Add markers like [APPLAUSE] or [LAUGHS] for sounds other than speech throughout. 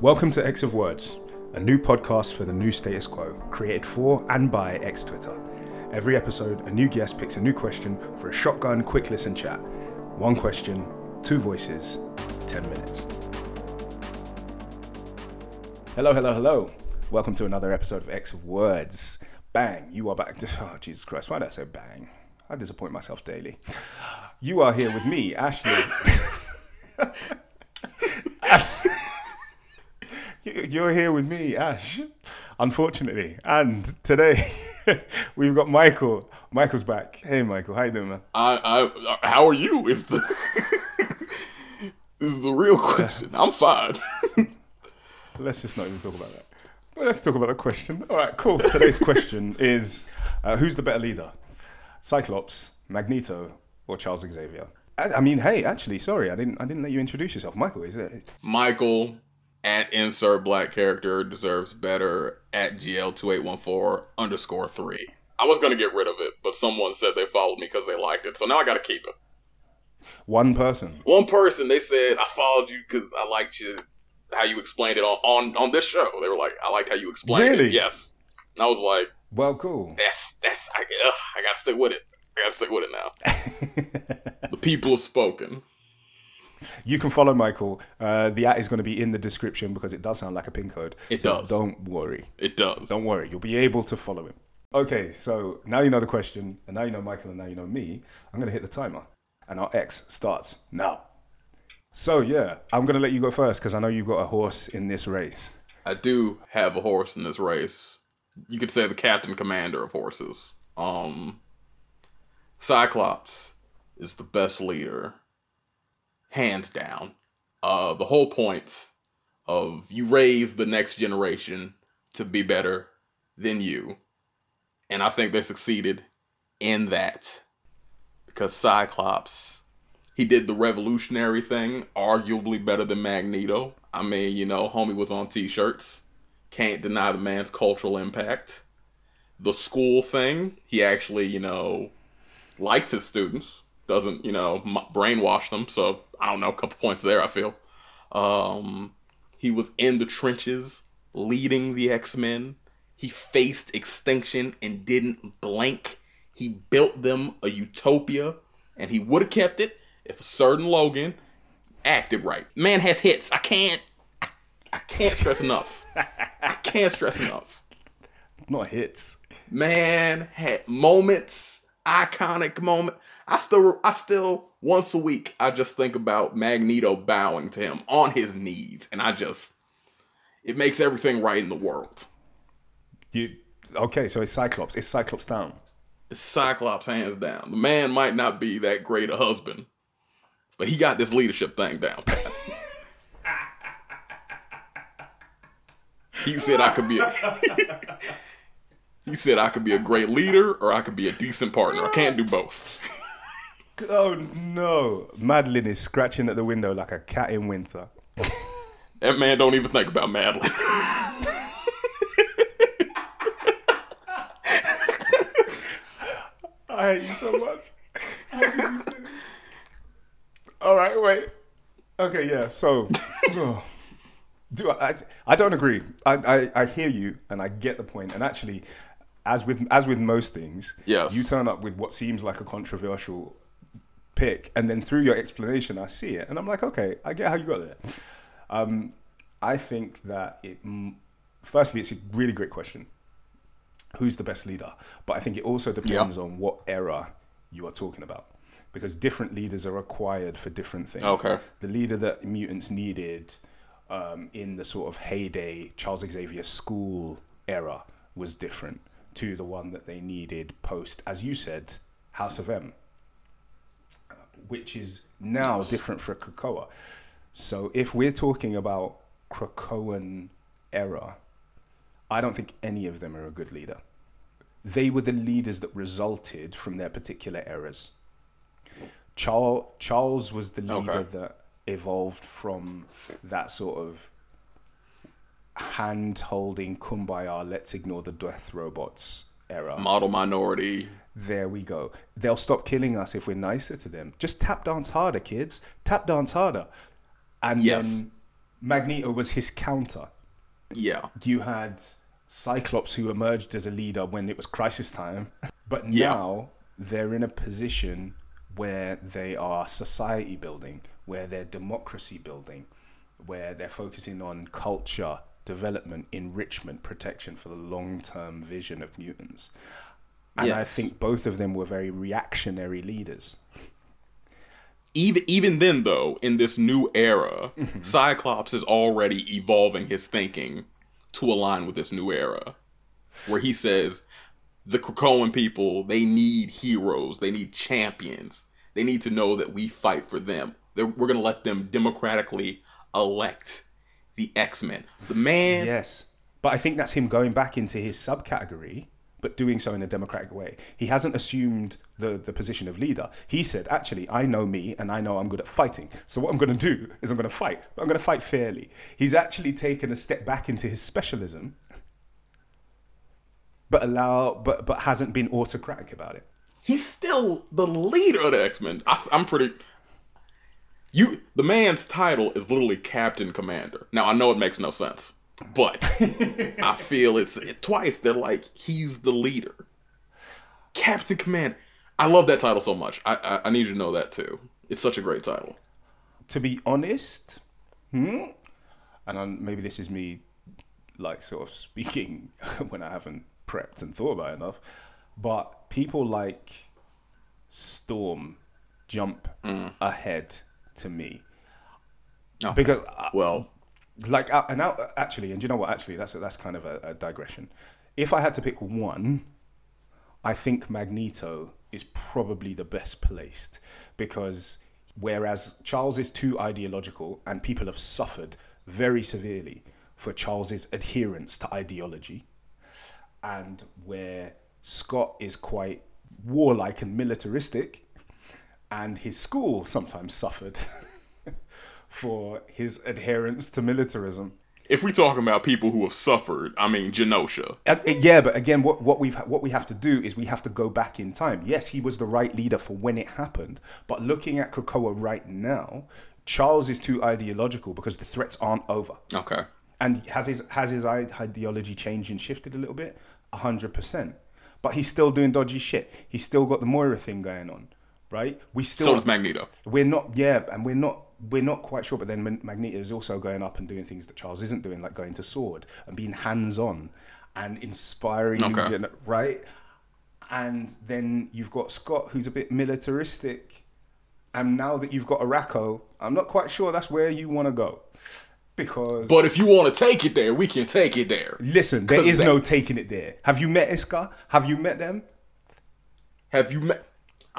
Welcome to X of Words, a new podcast for the new status quo, created for and by X Twitter. Every episode, a new guest picks a new question for a shotgun quick listen chat. One question, two voices, 10 minutes. Hello, hello, hello. Welcome to another episode of X of Words. Bang, you are back. [LAUGHS] Oh, Jesus Christ, why did I say bang? I disappoint myself daily. You are here with me, Ashley. [LAUGHS] You're here with me, Ash, unfortunately. And today [LAUGHS] we've got Michael. Michael's back. Hey, Michael, how you doing, man? I, I, how are you? Is the [LAUGHS] is the real question. I'm fine. [LAUGHS] Let's just not even talk about that. Let's talk about the question. All right, cool. Today's question is: uh, Who's the better leader, Cyclops, Magneto, or Charles Xavier? I, I mean, hey, actually, sorry, I didn't. I didn't let you introduce yourself, Michael. Is it Michael at insert black character deserves better at GL2814 underscore three. I was going to get rid of it, but someone said they followed me because they liked it. So now I got to keep it. One person. One person, they said, I followed you because I liked you, how you explained it on, on, on this show. They were like, I liked how you explained really? it. Yes. And I was like, well, cool. That's, that's, I, ugh, I got to stick with it. I got to stick with it now. [LAUGHS] the people have spoken. You can follow Michael. Uh, the at is going to be in the description because it does sound like a pin code. It so does. Don't worry. It does. Don't worry. You'll be able to follow him. Okay, so now you know the question, and now you know Michael, and now you know me. I'm going to hit the timer, and our X starts now. So yeah, I'm going to let you go first because I know you've got a horse in this race. I do have a horse in this race. You could say the captain commander of horses. Um, Cyclops is the best leader hands down. Uh, the whole points of you raise the next generation to be better than you. And I think they succeeded in that because Cyclops, he did the revolutionary thing, arguably better than Magneto. I mean, you know, homie was on t shirts. Can't deny the man's cultural impact. The school thing, he actually, you know, likes his students doesn't you know brainwash them. So I don't know, a couple points there. I feel. Um, he was in the trenches, leading the X Men. He faced extinction and didn't blink. He built them a utopia, and he would have kept it if a certain Logan acted right. Man has hits. I can't. I can't stress enough. I can't stress enough. Not hits. Man had moments, iconic moment. I still, I still once a week, I just think about Magneto bowing to him on his knees, and I just, it makes everything right in the world. You okay? So it's Cyclops. It's Cyclops down. It's Cyclops hands down. The man might not be that great a husband, but he got this leadership thing down. he said I could be. A, [LAUGHS] he said I could be a great leader, or I could be a decent partner. I can't do both. Oh no. Madelyne is scratching at the window like a cat in winter. that man don't even think about Madelyne. I hate you so much. All right, wait. Okay, yeah. So, [LAUGHS] oh, do I, I? I don't agree. I, I I hear you, and I get the point. And actually, as with as with most things, yes. you turn up with what seems like a controversial pick, and then through your explanation, I see it, and I'm like, okay, I get how you got there. Um, I think that it. Firstly, it's a really great question. Who's the best leader? But I think it also depends on what era you are talking about, because different leaders are required for different things. Okay. The leader that mutants needed um, in the sort of heyday Charles Xavier school era was different to the one that they needed post, as you said, House of M which is now different for Krakoa. So if we're talking about Krakoan era, I don't think any of them are a good leader. They were the leaders that resulted from their particular eras. Charles, Charles was the leader okay. that evolved from that sort of hand holding kumbaya, let's ignore the death robots era. Model minority. There we go. They'll stop killing us if we're nicer to them. Just tap dance harder, kids. Tap dance harder. And yes. then Magneto was his counter. Yeah. You had Cyclops who emerged as a leader when it was crisis time, but Yeah. now they're in a position where they are society building, where they're democracy building, where they're focusing on culture, development, enrichment, protection for the long term vision of mutants. And I think both of them were very reactionary leaders. even even then though in this new era mm-hmm. cyclops is already evolving his thinking to align with this new era where he says the krakoan people they need heroes they need champions. They need to know that we fight for them. They're, we're going to let them democratically elect the x-men. The man Yes. But I think that's him going back into his subcategory, but doing so in a democratic way. He hasn't assumed the, the position of leader. He said, actually, I know me and I know I'm good at fighting. So what I'm going to do is I'm going to fight, but I'm going to fight fairly. He's actually taken a step back into his specialism, but allow, but but hasn't been autocratic about it. he's still the leader of the X-Men. I, I'm pretty. You, the man's title is literally Captain Commander. Now I know it makes no sense, but [LAUGHS] I feel it's it, twice. They're like he's the leader, Captain Command. I love that title so much. I, I I need you to know that too. It's such a great title. to be honest, hmm? and I'm, maybe this is me, like sort of speaking [LAUGHS] when I haven't prepped and thought about it enough, but people like Storm jump ahead to me Okay. because Well, like out and out uh, actually and you know what? Actually that's that's kind of a, a digression. If i had to pick one i think magneto is probably the best placed because whereas charles is too ideological and people have suffered very severely for charles's adherence to ideology and where scott is quite warlike and militaristic and his school sometimes suffered [LAUGHS] for his adherence to militarism. if we're talking about people who have suffered, I mean Genosha. Uh, uh, yeah, but again, what, what we've what we have to do is we have to go back in time. Yes, he was the right leader for when it happened, but looking at Krakoa right now, Charles is too ideological because the threats aren't over. Okay. And has his has his ideology changed and shifted a little bit? A hundred percent. But he's still doing dodgy shit. He's still got the Moira thing going on, right? We still So does Magneto. we're not yeah and we're not we're not quite sure but then magneto is also going up and doing things that charles isn't doing like going to sword and being hands-on and inspiring Okay. gen- right and then you've got scott who's a bit militaristic and now that you've got Arakko i'm not quite sure that's where you want to go because But if you want to take it there, we can take it there. listen there is that- no taking it there have you met Isca have you met them Have you met?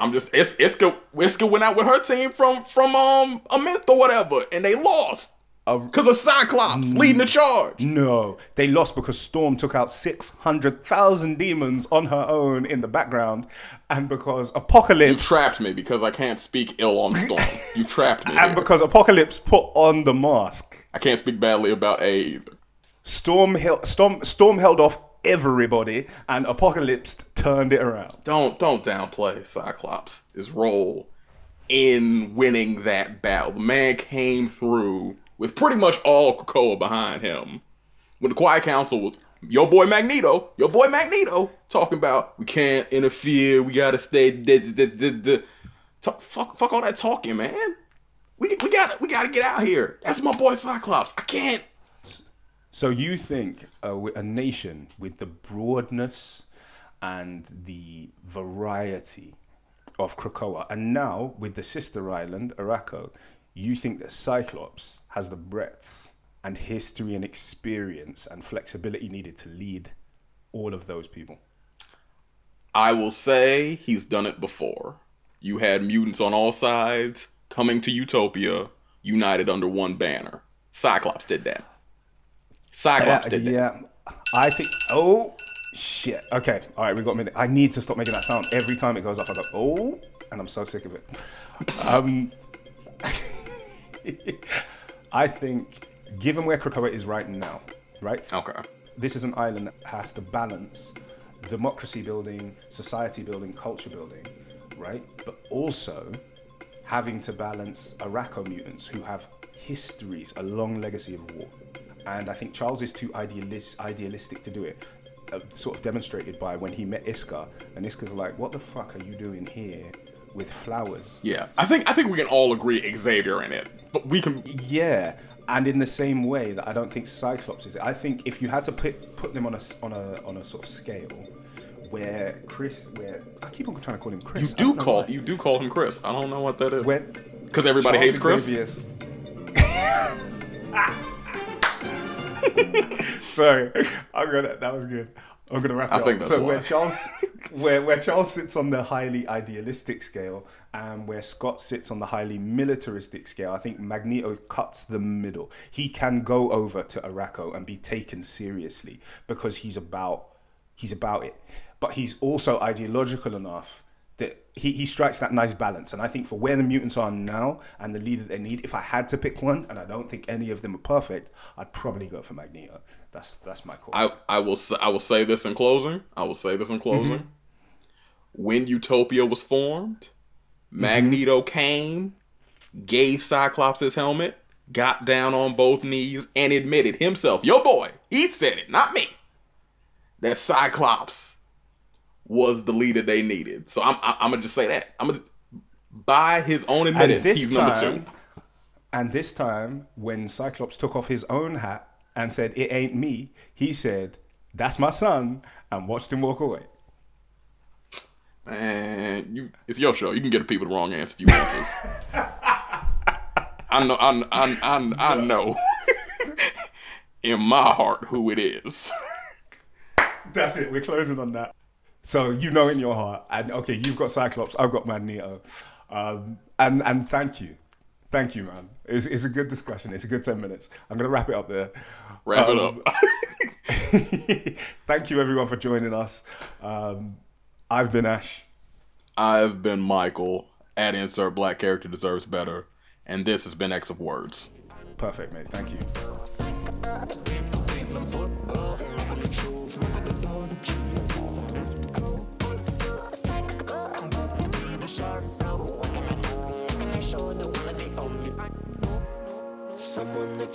I'm just Is- Isca. Isca went out with her team from from um Amenth or whatever, and they lost because of Cyclops leading the charge. No, they lost because Storm took out 600,000 demons on her own in the background, and because Apocalypse. You trapped me because I can't speak ill on Storm. You trapped me. and there. because Apocalypse put on the mask. I can't speak badly about A either. Storm, Storm, Storm held off everybody, and Apocalypse turned it around. Don't don't downplay Cyclops' his role in winning that battle. The man came through with pretty much all Krakoa behind him. When the Quiet Council was your boy Magneto, your boy Magneto, talking about we can't interfere, we gotta stay. Talk, fuck, fuck all that talking, man. We we gotta we gotta get out here. That's my boy Cyclops. I can't. So you think a, a nation with the broadness and the variety of Krakoa, and now with the sister island, Arakko, you think that Cyclops has the breadth and history and experience and flexibility needed to lead all of those people? I will say he's done it before. You had mutants on all sides coming to Utopia, united under one banner. Cyclops did that. Cyclops did that. yeah, I think. Oh shit. Okay, all right, we got a minute. I need to stop making that sound every time it goes off. I go oh, and I'm so sick of it. Um, [LAUGHS] I think, given where Krakoa is right now, right? Okay. This is an island that has to balance democracy building, society building, culture building, right? But also having to balance Arakko mutants who have histories, a long legacy of war, and I think Charles is too idealist, idealistic to do it. Uh, sort of demonstrated by when he met Isca, and Isca's like, "What the fuck are you doing here with flowers?" Yeah, I think I think we can all agree Xavier in it, but we can. Yeah, and in the same way that I don't think Cyclops is. I think if you had to put put them on a on a on a sort of scale, where Chris, where I keep on trying to call him Chris. I do call why. you do call him Chris. I don't know what that is. Because everybody Charles hates Chris. Xavier's- [LAUGHS] [LAUGHS] Sorry, I'm gonna. That was good. I'm gonna wrap it I up. think that's so where Charles, [LAUGHS] where where Charles sits on the highly idealistic scale, and where Scott sits on the highly militaristic scale, I think Magneto cuts the middle. He can go over to Arakko and be taken seriously because he's about he's about it, but he's also ideological enough that he, he strikes that nice balance. And I think for where the mutants are now and the leader they need, if I had to pick one, and I don't think any of them are perfect, I'd probably go for Magneto. That's that's my call. I, I will I will say this in closing. I will say this in closing. Mm-hmm. When Utopia was formed, mm-hmm. Magneto came, gave Cyclops his helmet, got down on both knees, and admitted himself, "Yo, boy, he said it, not me." That Cyclops was the leader they needed. So I'm I'm gonna just say that. I'm gonna by his own admittance, this he's number time, two. and this time, when Cyclops took off his own hat and said, "It ain't me," he said, "That's my son," and watched him walk away. And you, it's your show. You can get people the wrong answer if you want to. [LAUGHS] I know, I, I, I, I know [LAUGHS] in my heart who it is. That's it. We're closing on that. So you know in your heart, and okay, you've got Cyclops, I've got Magneto, um, and and thank you, thank you, man. It's, it's a good discussion. It's a good ten minutes. I'm gonna wrap it up there. Wrap it Um, up. [LAUGHS] thank you everyone for joining us. Um, I've been Ash. I've been Michael. At insert black character deserves better, and this has been X of Words. Perfect, mate. Thank you.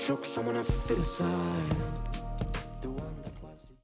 That someone I feel inside.